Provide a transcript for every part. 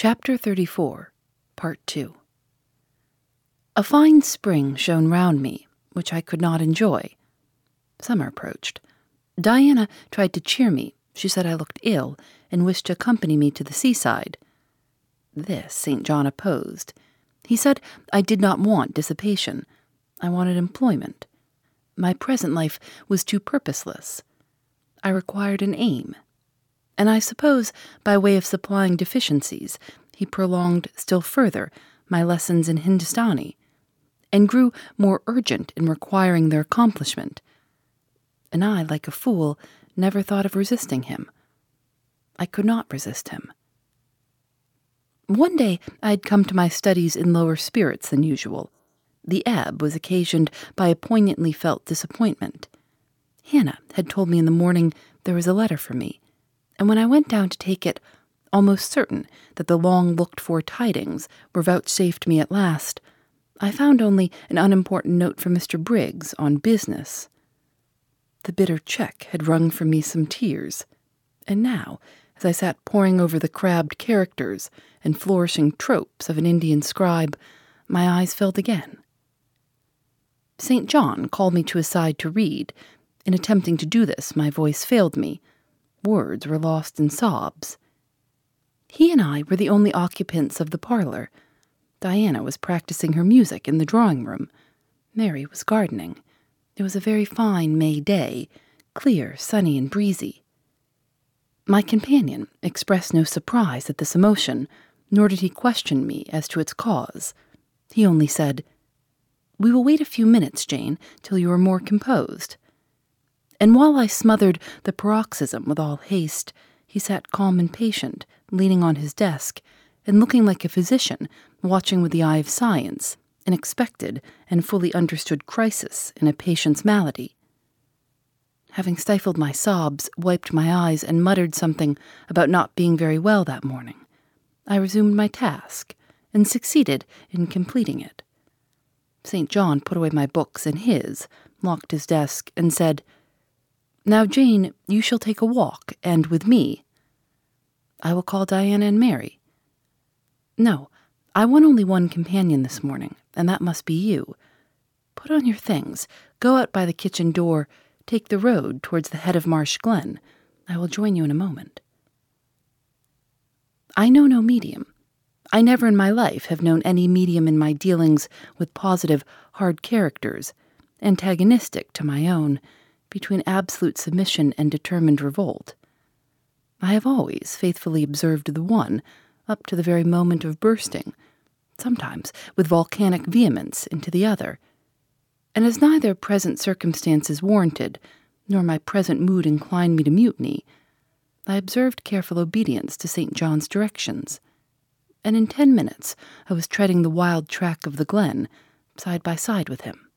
Chapter 34, Part 2 A fine spring shone round me, which I could not enjoy. Summer approached. Diana tried to cheer me. She said I looked ill and wished to accompany me to the seaside. This St. John opposed. He said I did not want dissipation. I wanted employment. My present life was too purposeless. I required an aim and I suppose, by way of supplying deficiencies, he prolonged still further my lessons in Hindustani, and grew more urgent in requiring their accomplishment. And I, like a fool, never thought of resisting him. I could not resist him. One day I had come to my studies in lower spirits than usual. The ebb was occasioned by a poignantly felt disappointment. Hannah had told me in the morning there was a letter for me and when I went down to take it, almost certain that the long looked for tidings were vouchsafed me at last, I found only an unimportant note from Mr. Briggs on business. The bitter check had wrung from me some tears, and now, as I sat poring over the crabbed characters and flourishing tropes of an Indian scribe, my eyes filled again. St. John called me to his side to read. In attempting to do this, my voice failed me, Words were lost in sobs. He and I were the only occupants of the parlor. Diana was practicing her music in the drawing room. Mary was gardening. It was a very fine May day, clear, sunny, and breezy. My companion expressed no surprise at this emotion, nor did he question me as to its cause. He only said, We will wait a few minutes, Jane, till you are more composed and while I smothered the paroxysm with all haste, he sat calm and patient, leaning on his desk, and looking like a physician watching with the eye of science an expected and fully understood crisis in a patient's malady. Having stifled my sobs, wiped my eyes, and muttered something about not being very well that morning, I resumed my task and succeeded in completing it. St. John put away my books and his, locked his desk, and said, now, Jane, you shall take a walk, and with me. I will call Diana and Mary. No, I want only one companion this morning, and that must be you. Put on your things, go out by the kitchen door, take the road towards the head of Marsh Glen. I will join you in a moment. I know no medium. I never in my life have known any medium in my dealings with positive, hard characters, antagonistic to my own between absolute submission and determined revolt. I have always faithfully observed the one up to the very moment of bursting, sometimes with volcanic vehemence into the other. And as neither present circumstances warranted, nor my present mood inclined me to mutiny, I observed careful obedience to St. John's directions, and in ten minutes I was treading the wild track of the glen, side by side with him.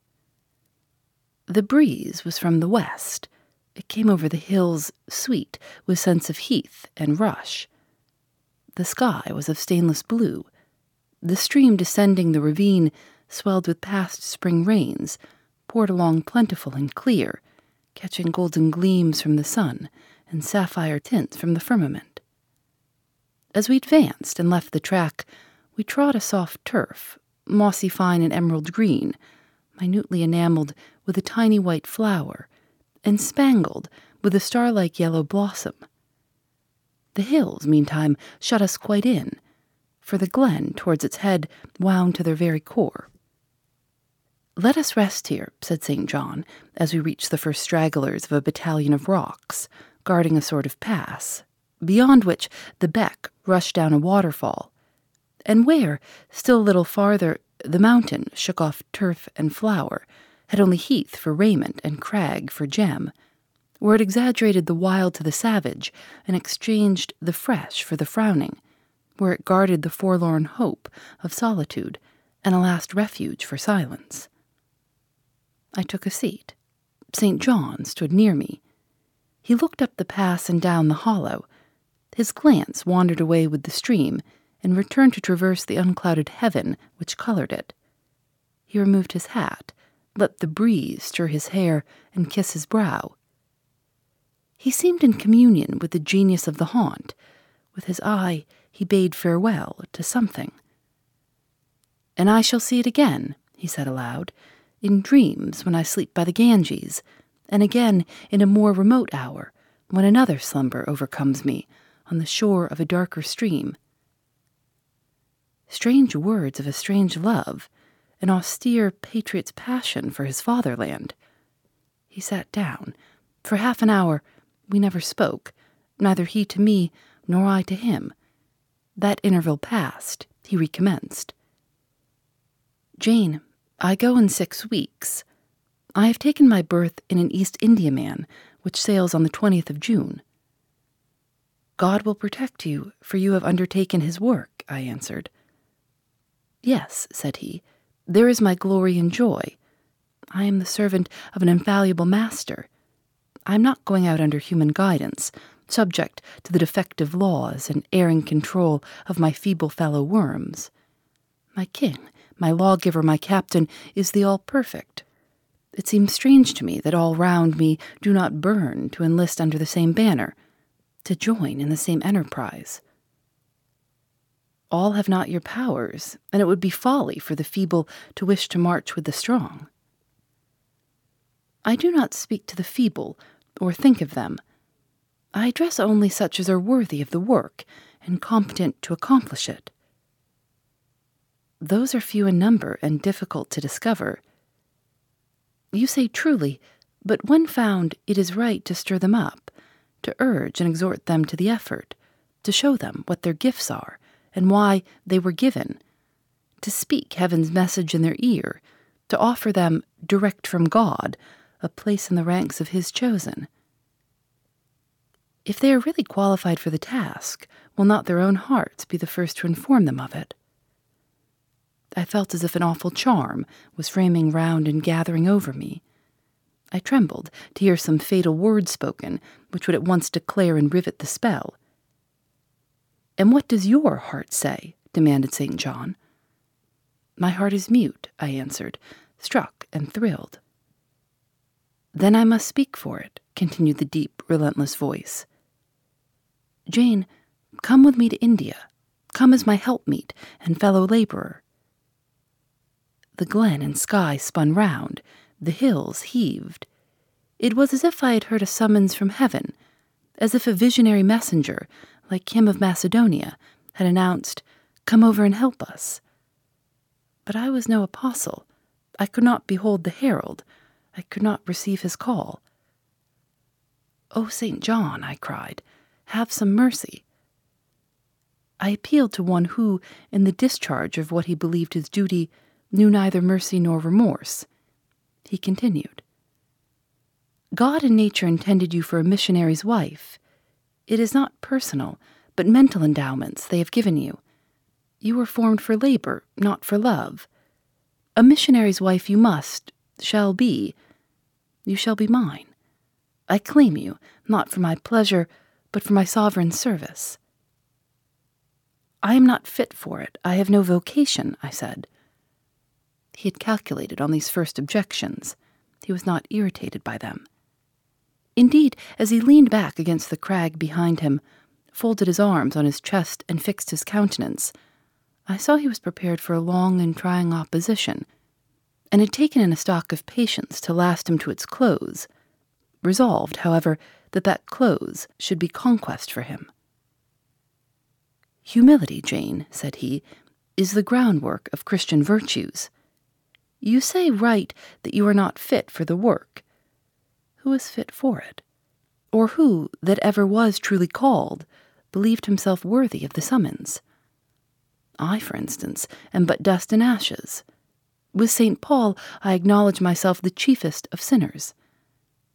The breeze was from the west. It came over the hills, sweet with scents of heath and rush. The sky was of stainless blue. The stream descending the ravine, swelled with past spring rains, poured along plentiful and clear, catching golden gleams from the sun and sapphire tints from the firmament. As we advanced and left the track, we trod a soft turf, mossy fine and emerald green, minutely enameled with a tiny white flower, and spangled with a star like yellow blossom. The hills, meantime, shut us quite in, for the glen towards its head wound to their very core. Let us rest here, said St. John, as we reached the first stragglers of a battalion of rocks, guarding a sort of pass, beyond which the beck rushed down a waterfall, and where, still a little farther, the mountain shook off turf and flower, had only heath for raiment and crag for gem, where it exaggerated the wild to the savage and exchanged the fresh for the frowning, where it guarded the forlorn hope of solitude and a last refuge for silence. I took a seat. St. John stood near me. He looked up the pass and down the hollow. His glance wandered away with the stream and returned to traverse the unclouded heaven which colored it. He removed his hat, let the breeze stir his hair and kiss his brow. He seemed in communion with the genius of the haunt. With his eye, he bade farewell to something. And I shall see it again, he said aloud, in dreams when I sleep by the Ganges, and again in a more remote hour when another slumber overcomes me on the shore of a darker stream. Strange words of a strange love, an austere patriot's passion for his fatherland. He sat down. For half an hour we never spoke, neither he to me nor I to him. That interval passed, he recommenced. Jane, I go in six weeks. I have taken my berth in an East Indiaman, which sails on the 20th of June. God will protect you, for you have undertaken his work, I answered. Yes, said he, there is my glory and joy. I am the servant of an infallible master. I am not going out under human guidance, subject to the defective laws and erring control of my feeble fellow worms. My king my lawgiver, my captain, is the all perfect. It seems strange to me that all round me do not burn to enlist under the same banner, to join in the same enterprise. All have not your powers, and it would be folly for the feeble to wish to march with the strong. I do not speak to the feeble, or think of them. I address only such as are worthy of the work and competent to accomplish it those are few in number and difficult to discover. You say truly, but when found, it is right to stir them up, to urge and exhort them to the effort, to show them what their gifts are and why they were given, to speak heaven's message in their ear, to offer them, direct from God, a place in the ranks of His chosen. If they are really qualified for the task, will not their own hearts be the first to inform them of it? I felt as if an awful charm was framing round and gathering over me. I trembled to hear some fatal word spoken which would at once declare and rivet the spell. And what does your heart say? demanded St. John. My heart is mute, I answered, struck and thrilled. Then I must speak for it, continued the deep, relentless voice. Jane, come with me to India. Come as my helpmeet and fellow laborer. The glen and sky spun round, the hills heaved. It was as if I had heard a summons from heaven, as if a visionary messenger, like him of Macedonia, had announced, Come over and help us. But I was no apostle. I could not behold the herald. I could not receive his call. O oh, St. John, I cried, have some mercy. I appealed to one who, in the discharge of what he believed his duty, knew neither mercy nor remorse. He continued God and nature intended you for a missionary's wife. It is not personal, but mental endowments they have given you. You were formed for labor, not for love. A missionary's wife you must, shall be. You shall be mine. I claim you, not for my pleasure, but for my sovereign service. I am not fit for it. I have no vocation, I said. He had calculated on these first objections. He was not irritated by them. Indeed, as he leaned back against the crag behind him, folded his arms on his chest, and fixed his countenance, I saw he was prepared for a long and trying opposition, and had taken in a stock of patience to last him to its close, resolved, however, that that close should be conquest for him. Humility, Jane, said he, is the groundwork of Christian virtues. You say right that you are not fit for the work. Who is fit for it? Or who that ever was truly called, believed himself worthy of the summons. I, for instance, am but dust and ashes. With St. Paul, I acknowledge myself the chiefest of sinners.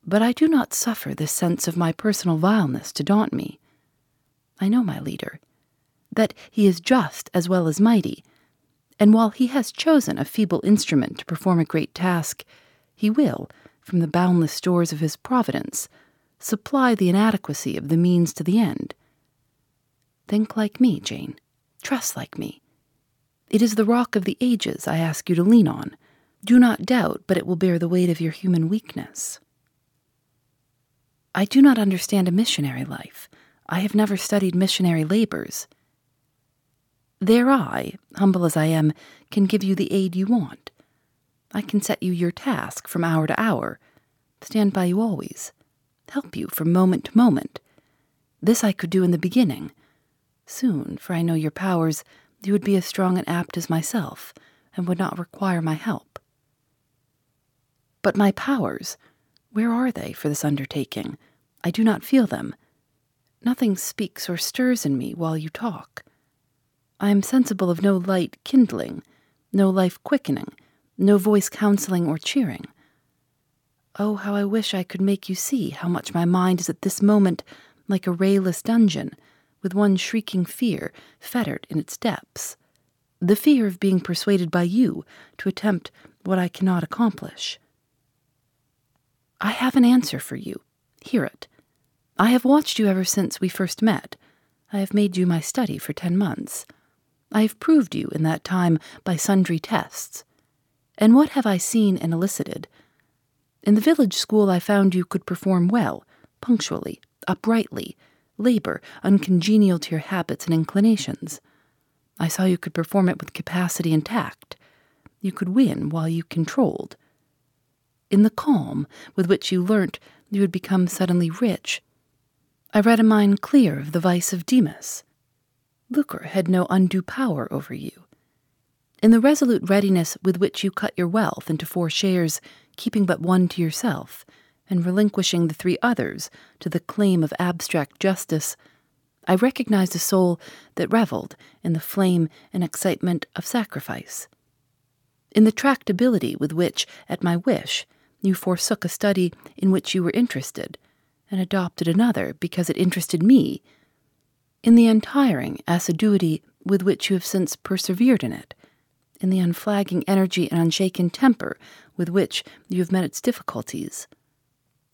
But I do not suffer this sense of my personal vileness to daunt me. I know my leader, that he is just as well as mighty, and while he has chosen a feeble instrument to perform a great task, he will, from the boundless stores of his providence, supply the inadequacy of the means to the end. Think like me, Jane. Trust like me. It is the rock of the ages I ask you to lean on. Do not doubt, but it will bear the weight of your human weakness. I do not understand a missionary life. I have never studied missionary labors. There I, humble as I am, can give you the aid you want. I can set you your task from hour to hour, stand by you always, help you from moment to moment. This I could do in the beginning. Soon, for I know your powers, you would be as strong and apt as myself, and would not require my help. But my powers, where are they for this undertaking? I do not feel them. Nothing speaks or stirs in me while you talk. I am sensible of no light kindling, no life quickening, no voice counseling or cheering. Oh, how I wish I could make you see how much my mind is at this moment like a rayless dungeon, with one shrieking fear fettered in its depths the fear of being persuaded by you to attempt what I cannot accomplish. I have an answer for you. Hear it. I have watched you ever since we first met. I have made you my study for ten months. I have proved you in that time by sundry tests. And what have I seen and elicited? In the village school, I found you could perform well, punctually, uprightly, labor uncongenial to your habits and inclinations. I saw you could perform it with capacity and tact. You could win while you controlled. In the calm with which you learnt you had become suddenly rich, I read a mind clear of the vice of Demas. Lucre had no undue power over you. In the resolute readiness with which you cut your wealth into four shares, keeping but one to yourself, and relinquishing the three others to the claim of abstract justice, I recognized a soul that reveled in the flame and excitement of sacrifice. In the tractability with which, at my wish, you forsook a study in which you were interested, and adopted another because it interested me, in the untiring assiduity with which you have since persevered in it, in the unflagging energy and unshaken temper with which you have met its difficulties.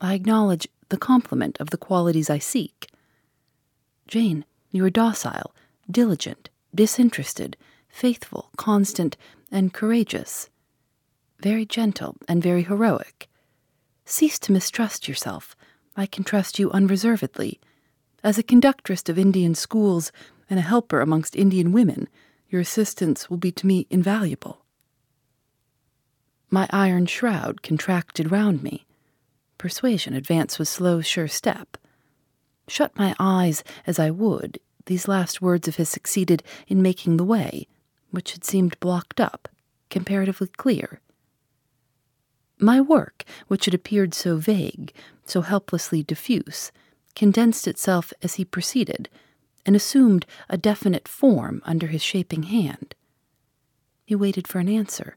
I acknowledge the complement of the qualities I seek. Jane, you are docile, diligent, disinterested, faithful, constant, and courageous, very gentle and very heroic. Cease to mistrust yourself. I can trust you unreservedly. As a conductress of Indian schools and a helper amongst Indian women, your assistance will be to me invaluable. My iron shroud contracted round me. Persuasion advanced with slow, sure step. Shut my eyes as I would, these last words of his succeeded in making the way, which had seemed blocked up, comparatively clear. My work, which had appeared so vague, so helplessly diffuse, condensed itself as he proceeded, and assumed a definite form under his shaping hand. He waited for an answer.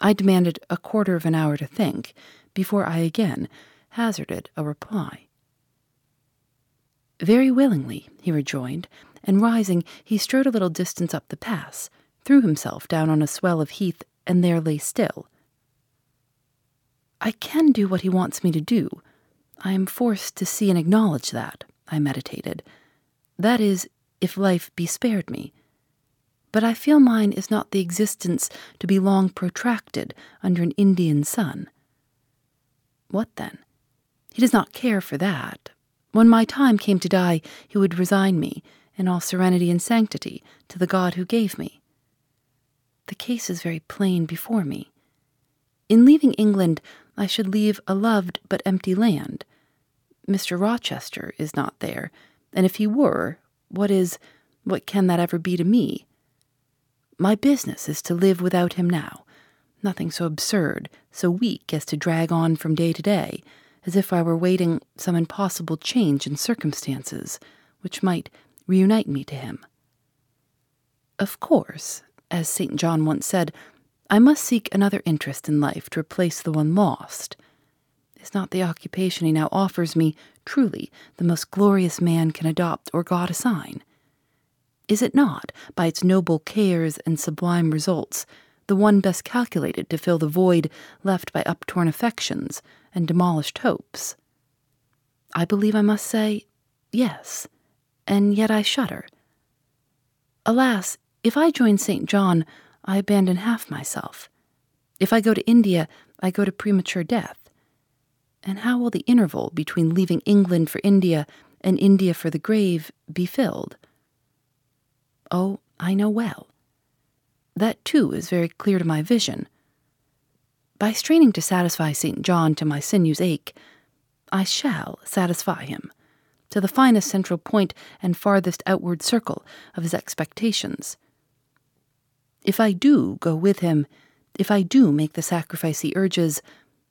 I demanded a quarter of an hour to think, before I again hazarded a reply. Very willingly, he rejoined, and rising, he strode a little distance up the pass, threw himself down on a swell of heath, and there lay still. I can do what he wants me to do. I am forced to see and acknowledge that, I meditated. That is, if life be spared me. But I feel mine is not the existence to be long protracted under an Indian sun. What then? He does not care for that. When my time came to die, he would resign me, in all serenity and sanctity, to the God who gave me. The case is very plain before me. In leaving England, I should leave a loved but empty land. Mr. Rochester is not there, and if he were, what is, what can that ever be to me? My business is to live without him now. Nothing so absurd, so weak as to drag on from day to day, as if I were waiting some impossible change in circumstances, which might reunite me to him. Of course, as St. John once said, I must seek another interest in life to replace the one lost. Is not the occupation he now offers me truly the most glorious man can adopt or God assign? Is it not, by its noble cares and sublime results, the one best calculated to fill the void left by uptorn affections and demolished hopes? I believe I must say, yes, and yet I shudder. Alas, if I join St. John, I abandon half myself. If I go to India, I go to premature death. And how will the interval between leaving England for India and India for the grave be filled? Oh, I know well. That too is very clear to my vision. By straining to satisfy St. John to my sinews' ache, I shall satisfy him, to the finest central point and farthest outward circle of his expectations. If I do go with him, if I do make the sacrifice he urges,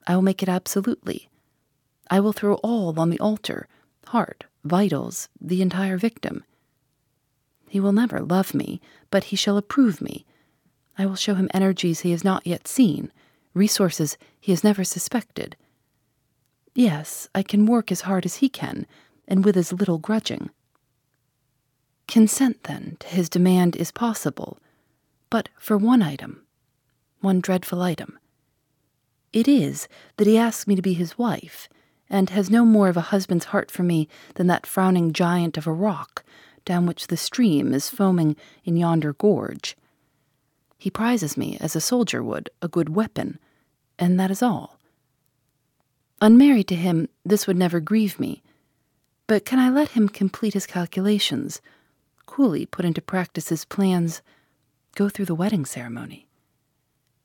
I will make it absolutely. I will throw all on the altar heart, vitals, the entire victim. He will never love me, but he shall approve me. I will show him energies he has not yet seen, resources he has never suspected. Yes, I can work as hard as he can, and with as little grudging. Consent, then, to his demand is possible but for one item, one dreadful item. It is that he asks me to be his wife, and has no more of a husband's heart for me than that frowning giant of a rock down which the stream is foaming in yonder gorge. He prizes me as a soldier would a good weapon, and that is all. Unmarried to him, this would never grieve me. But can I let him complete his calculations, coolly put into practice his plans? go through the wedding ceremony?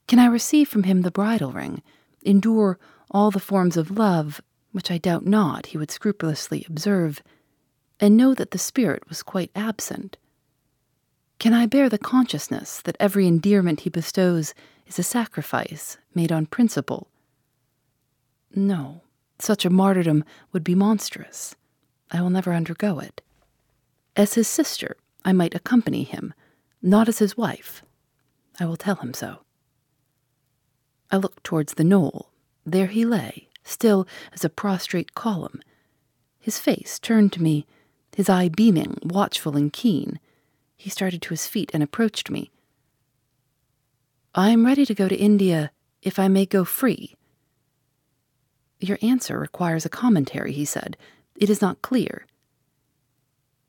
Can I receive from him the bridal ring, endure all the forms of love, which I doubt not he would scrupulously observe, and know that the spirit was quite absent? Can I bear the consciousness that every endearment he bestows is a sacrifice made on principle? No, such a martyrdom would be monstrous. I will never undergo it. As his sister, I might accompany him not as his wife. I will tell him so. I looked towards the knoll. There he lay, still as a prostrate column, his face turned to me, his eye beaming, watchful and keen. He started to his feet and approached me. I am ready to go to India if I may go free. Your answer requires a commentary, he said. It is not clear.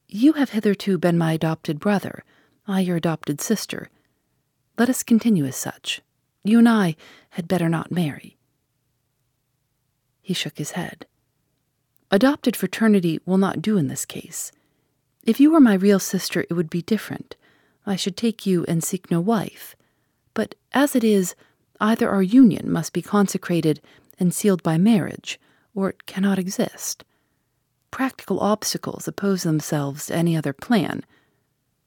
You have hitherto been my adopted brother. I your adopted sister. Let us continue as such. You and I had better not marry. He shook his head. Adopted fraternity will not do in this case. If you were my real sister, it would be different. I should take you and seek no wife. But as it is, either our union must be consecrated and sealed by marriage, or it cannot exist. Practical obstacles oppose themselves to any other plan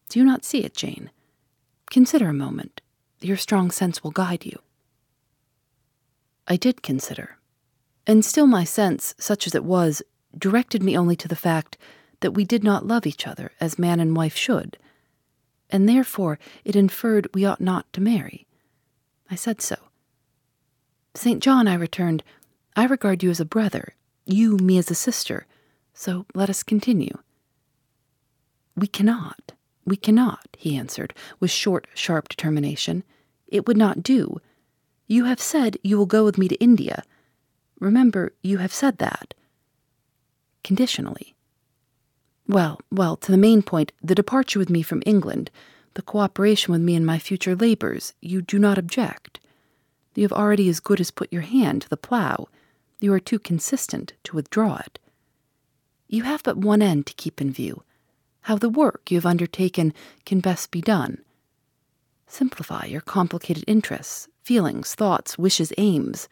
do you not see it, Jane? Consider a moment. Your strong sense will guide you. I did consider, and still my sense, such as it was, directed me only to the fact that we did not love each other as man and wife should, and therefore it inferred we ought not to marry. I said so. St. John, I returned, I regard you as a brother, you me as a sister, so let us continue. We cannot. We cannot, he answered, with short, sharp determination. It would not do. You have said you will go with me to India. Remember, you have said that. Conditionally. Well, well, to the main point, the departure with me from England, the cooperation with me in my future labors, you do not object. You have already as good as put your hand to the plough. You are too consistent to withdraw it. You have but one end to keep in view how the work you have undertaken can best be done. Simplify your complicated interests, feelings, thoughts, wishes, aims.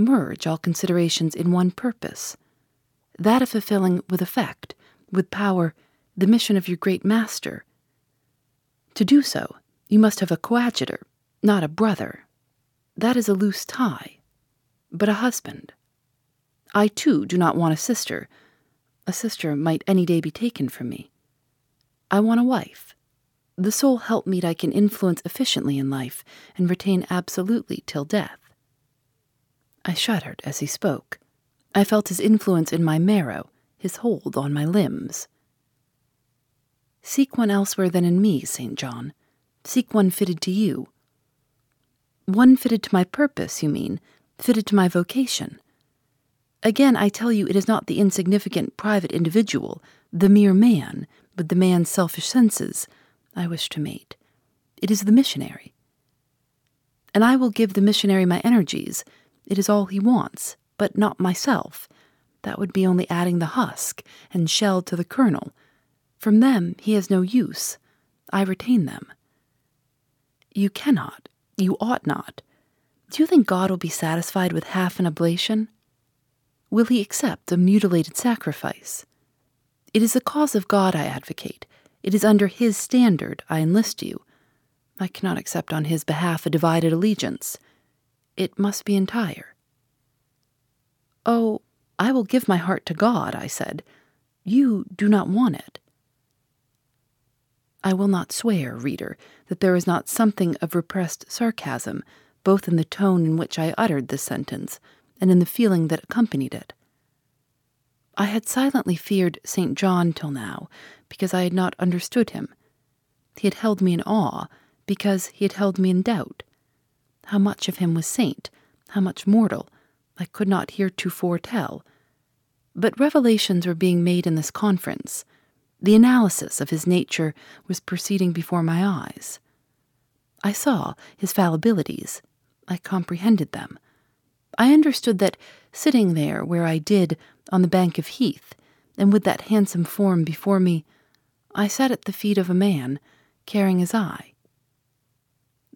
Merge all considerations in one purpose that of fulfilling with effect, with power, the mission of your great master. To do so, you must have a coadjutor, not a brother. That is a loose tie, but a husband. I, too, do not want a sister. A sister might any day be taken from me. I want a wife, the sole helpmeet I can influence efficiently in life and retain absolutely till death. I shuddered as he spoke. I felt his influence in my marrow, his hold on my limbs. Seek one elsewhere than in me, St. John. Seek one fitted to you. One fitted to my purpose, you mean, fitted to my vocation. Again, I tell you, it is not the insignificant private individual, the mere man, with the man's selfish senses, I wish to mate. It is the missionary. And I will give the missionary my energies. It is all he wants, but not myself. That would be only adding the husk and shell to the kernel. From them he has no use. I retain them. You cannot, you ought not. Do you think God will be satisfied with half an oblation? Will he accept a mutilated sacrifice? It is the cause of God I advocate. It is under his standard I enlist you. I cannot accept on his behalf a divided allegiance. It must be entire. Oh, I will give my heart to God, I said. You do not want it. I will not swear, reader, that there is not something of repressed sarcasm, both in the tone in which I uttered this sentence and in the feeling that accompanied it. I had silently feared St. John till now, because I had not understood him. He had held me in awe, because he had held me in doubt. How much of him was saint, how much mortal, I could not heretofore tell. But revelations were being made in this conference. The analysis of his nature was proceeding before my eyes. I saw his fallibilities. I comprehended them. I understood that, sitting there where I did on the bank of heath, and with that handsome form before me, I sat at the feet of a man, carrying his eye.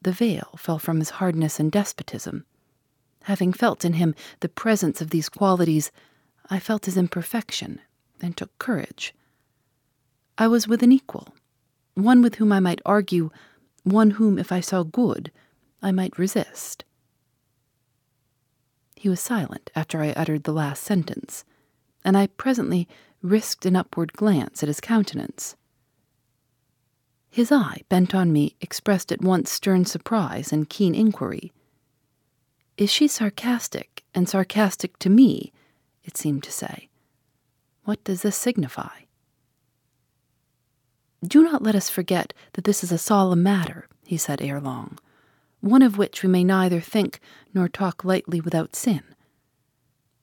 The veil fell from his hardness and despotism. Having felt in him the presence of these qualities, I felt his imperfection and took courage. I was with an equal, one with whom I might argue, one whom, if I saw good, I might resist. He was silent after I uttered the last sentence, and I presently risked an upward glance at his countenance. His eye, bent on me, expressed at once stern surprise and keen inquiry. Is she sarcastic, and sarcastic to me? It seemed to say. What does this signify? Do not let us forget that this is a solemn matter, he said ere long, one of which we may neither think nor talk lightly without sin.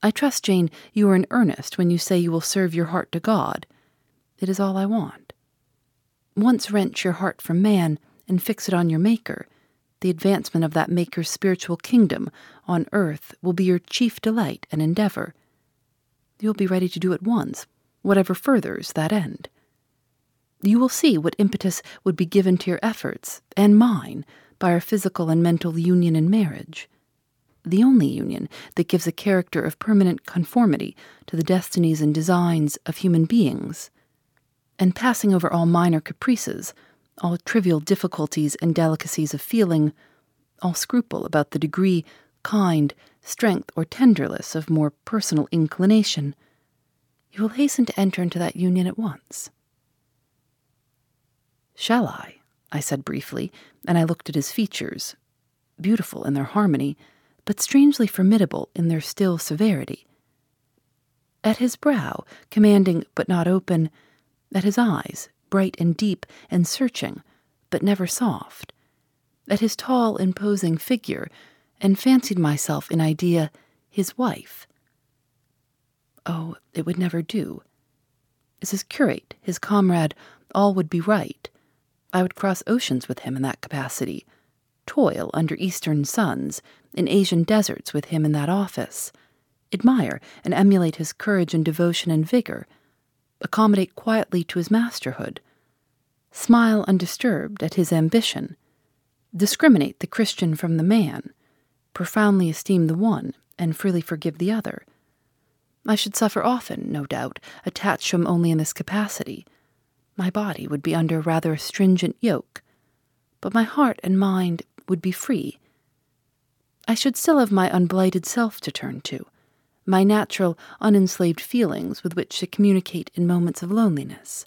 I trust, Jane, you are in earnest when you say you will serve your heart to God. It is all I want. Once wrench your heart from man and fix it on your Maker. The advancement of that Maker's spiritual kingdom on earth will be your chief delight and endeavor. You'll be ready to do at once, whatever furthers that end. You will see what impetus would be given to your efforts, and mine, by our physical and mental union in marriage the only union that gives a character of permanent conformity to the destinies and designs of human beings, and passing over all minor caprices, all trivial difficulties and delicacies of feeling, all scruple about the degree, kind, strength, or tenderless of more personal inclination, you will hasten to enter into that union at once. Shall I? I said briefly, and I looked at his features, beautiful in their harmony but strangely formidable in their still severity. At his brow, commanding but not open, at his eyes, bright and deep and searching, but never soft, at his tall, imposing figure, and fancied myself in idea his wife. Oh, it would never do. As his curate, his comrade, all would be right. I would cross oceans with him in that capacity, toil under eastern suns, in Asian deserts with him in that office, admire and emulate his courage and devotion and vigor, accommodate quietly to his masterhood, smile undisturbed at his ambition, discriminate the Christian from the man, profoundly esteem the one and freely forgive the other. I should suffer often, no doubt, attached to him only in this capacity. My body would be under rather a stringent yoke, but my heart and mind would be free I should still have my unblighted self to turn to, my natural, unenslaved feelings with which to communicate in moments of loneliness.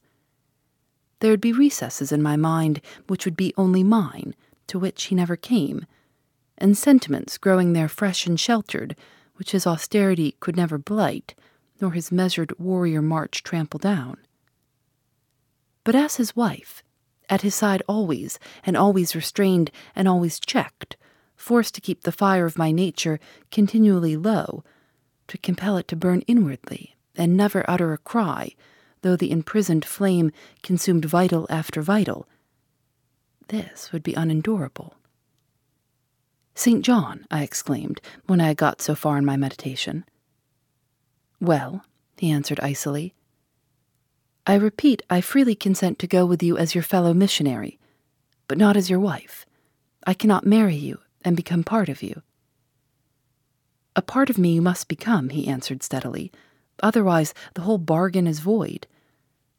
there would be recesses in my mind which would be only mine, to which he never came, and sentiments growing there fresh and sheltered, which his austerity could never blight, nor his measured warrior march trample down. But as his wife, at his side always, and always restrained and always checked, forced to keep the fire of my nature continually low, to compel it to burn inwardly and never utter a cry, though the imprisoned flame consumed vital after vital. This would be unendurable. St. John, I exclaimed, when I had got so far in my meditation. Well, he answered icily, I repeat, I freely consent to go with you as your fellow missionary, but not as your wife. I cannot marry you and become part of you. A part of me you must become, he answered steadily. Otherwise, the whole bargain is void.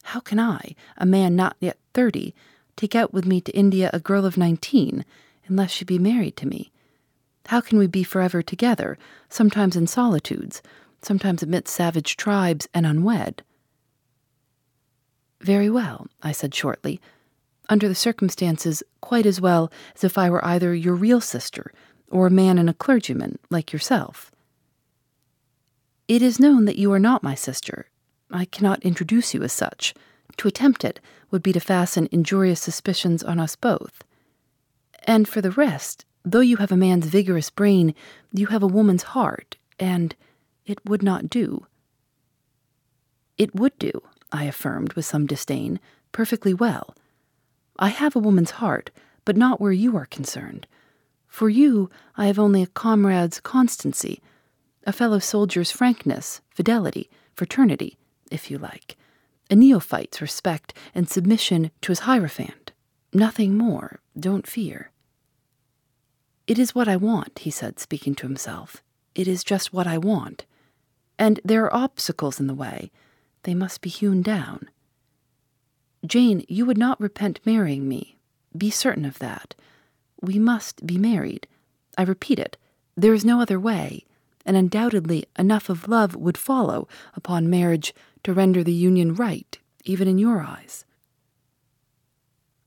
How can I, a man not yet thirty, take out with me to India a girl of nineteen, unless she be married to me? How can we be forever together, sometimes in solitudes, sometimes amidst savage tribes and unwed? Very well, I said shortly. Under the circumstances, quite as well as if I were either your real sister or a man and a clergyman like yourself. It is known that you are not my sister. I cannot introduce you as such. To attempt it would be to fasten injurious suspicions on us both. And for the rest, though you have a man's vigorous brain, you have a woman's heart, and it would not do. It would do, I affirmed with some disdain, perfectly well. I have a woman's heart, but not where you are concerned. For you, I have only a comrade's constancy, a fellow soldier's frankness, fidelity, fraternity, if you like, a neophyte's respect and submission to his hierophant. Nothing more, don't fear. It is what I want, he said, speaking to himself. It is just what I want. And there are obstacles in the way. They must be hewn down. Jane, you would not repent marrying me. Be certain of that. We must be married. I repeat it. There is no other way, and undoubtedly enough of love would follow upon marriage to render the union right, even in your eyes.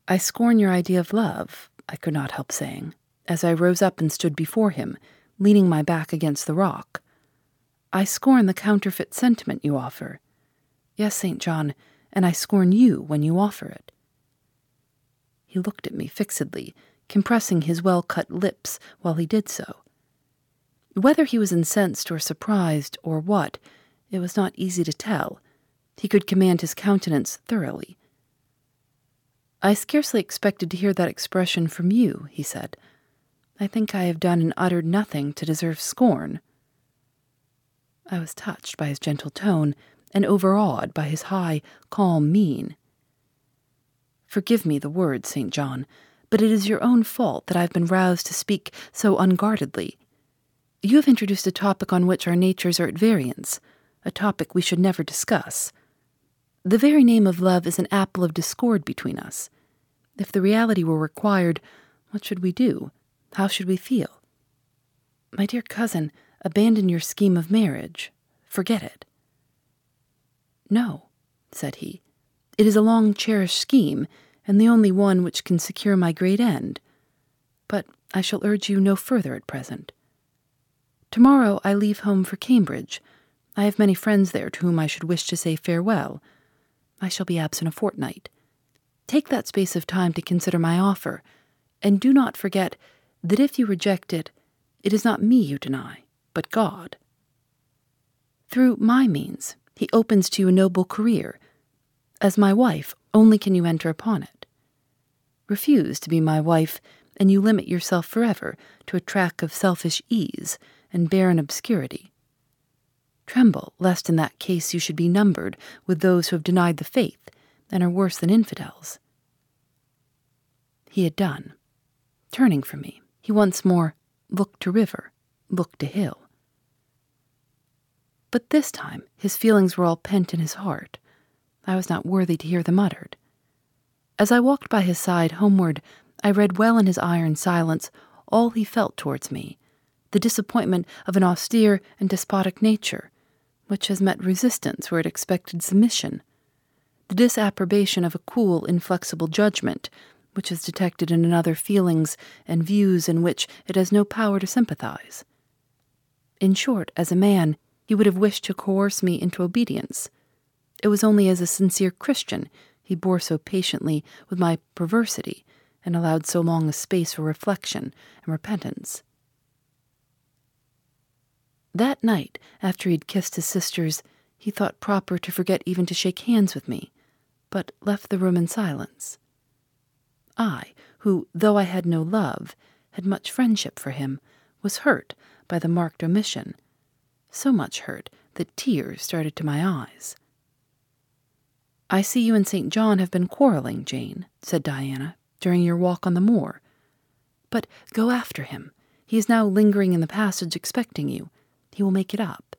I scorn your idea of love, I could not help saying, as I rose up and stood before him, leaning my back against the rock. I scorn the counterfeit sentiment you offer. Yes, St. John, and I scorn you when you offer it. He looked at me fixedly, compressing his well cut lips while he did so. Whether he was incensed or surprised or what, it was not easy to tell. He could command his countenance thoroughly. I scarcely expected to hear that expression from you, he said. I think I have done and uttered nothing to deserve scorn. I was touched by his gentle tone and overawed by his high, calm mien. Forgive me the words, St. John, but it is your own fault that I've been roused to speak so unguardedly. You have introduced a topic on which our natures are at variance, a topic we should never discuss. The very name of love is an apple of discord between us. If the reality were required, what should we do? How should we feel? My dear cousin, abandon your scheme of marriage. Forget it. No, said he. It is a long cherished scheme, and the only one which can secure my great end. But I shall urge you no further at present. Tomorrow I leave home for Cambridge. I have many friends there to whom I should wish to say farewell. I shall be absent a fortnight. Take that space of time to consider my offer, and do not forget that if you reject it, it is not me you deny, but God. Through my means, he opens to you a noble career. As my wife, only can you enter upon it. Refuse to be my wife, and you limit yourself forever to a track of selfish ease and barren obscurity. Tremble lest in that case you should be numbered with those who have denied the faith and are worse than infidels. He had done. Turning from me, he once more looked to river, looked to hill. But this time his feelings were all pent in his heart. I was not worthy to hear them uttered. As I walked by his side homeward, I read well in his iron silence all he felt towards me, the disappointment of an austere and despotic nature, which has met resistance where it expected submission, the disapprobation of a cool, inflexible judgment, which is detected in another feelings and views in which it has no power to sympathize. In short, as a man, he would have wished to coerce me into obedience. It was only as a sincere Christian he bore so patiently with my perversity and allowed so long a space for reflection and repentance. That night, after he had kissed his sisters, he thought proper to forget even to shake hands with me, but left the room in silence. I, who, though I had no love, had much friendship for him, was hurt by the marked omission, so much hurt that tears started to my eyes. I see you and St. John have been quarreling, Jane, said Diana, during your walk on the moor. But go after him. He is now lingering in the passage expecting you. He will make it up.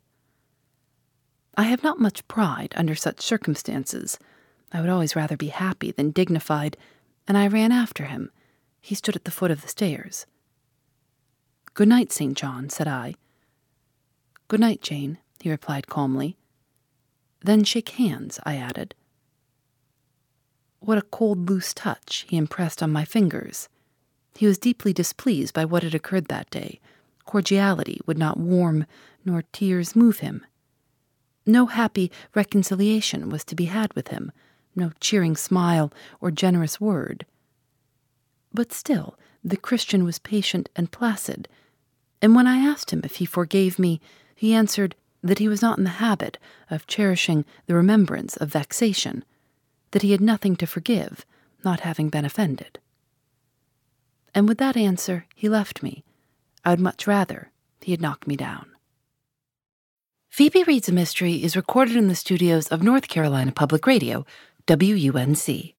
I have not much pride under such circumstances. I would always rather be happy than dignified, and I ran after him. He stood at the foot of the stairs. Good night, St. John, said I. Good night, Jane, he replied calmly. Then shake hands, I added. What a cold, loose touch he impressed on my fingers. He was deeply displeased by what had occurred that day. Cordiality would not warm, nor tears move him. No happy reconciliation was to be had with him, no cheering smile or generous word. But still, the Christian was patient and placid, and when I asked him if he forgave me, he answered that he was not in the habit of cherishing the remembrance of vexation that he had nothing to forgive, not having been offended. And with that answer, he left me. I would much rather he had knocked me down. Phoebe Reads a Mystery is recorded in the studios of North Carolina Public Radio, WUNC.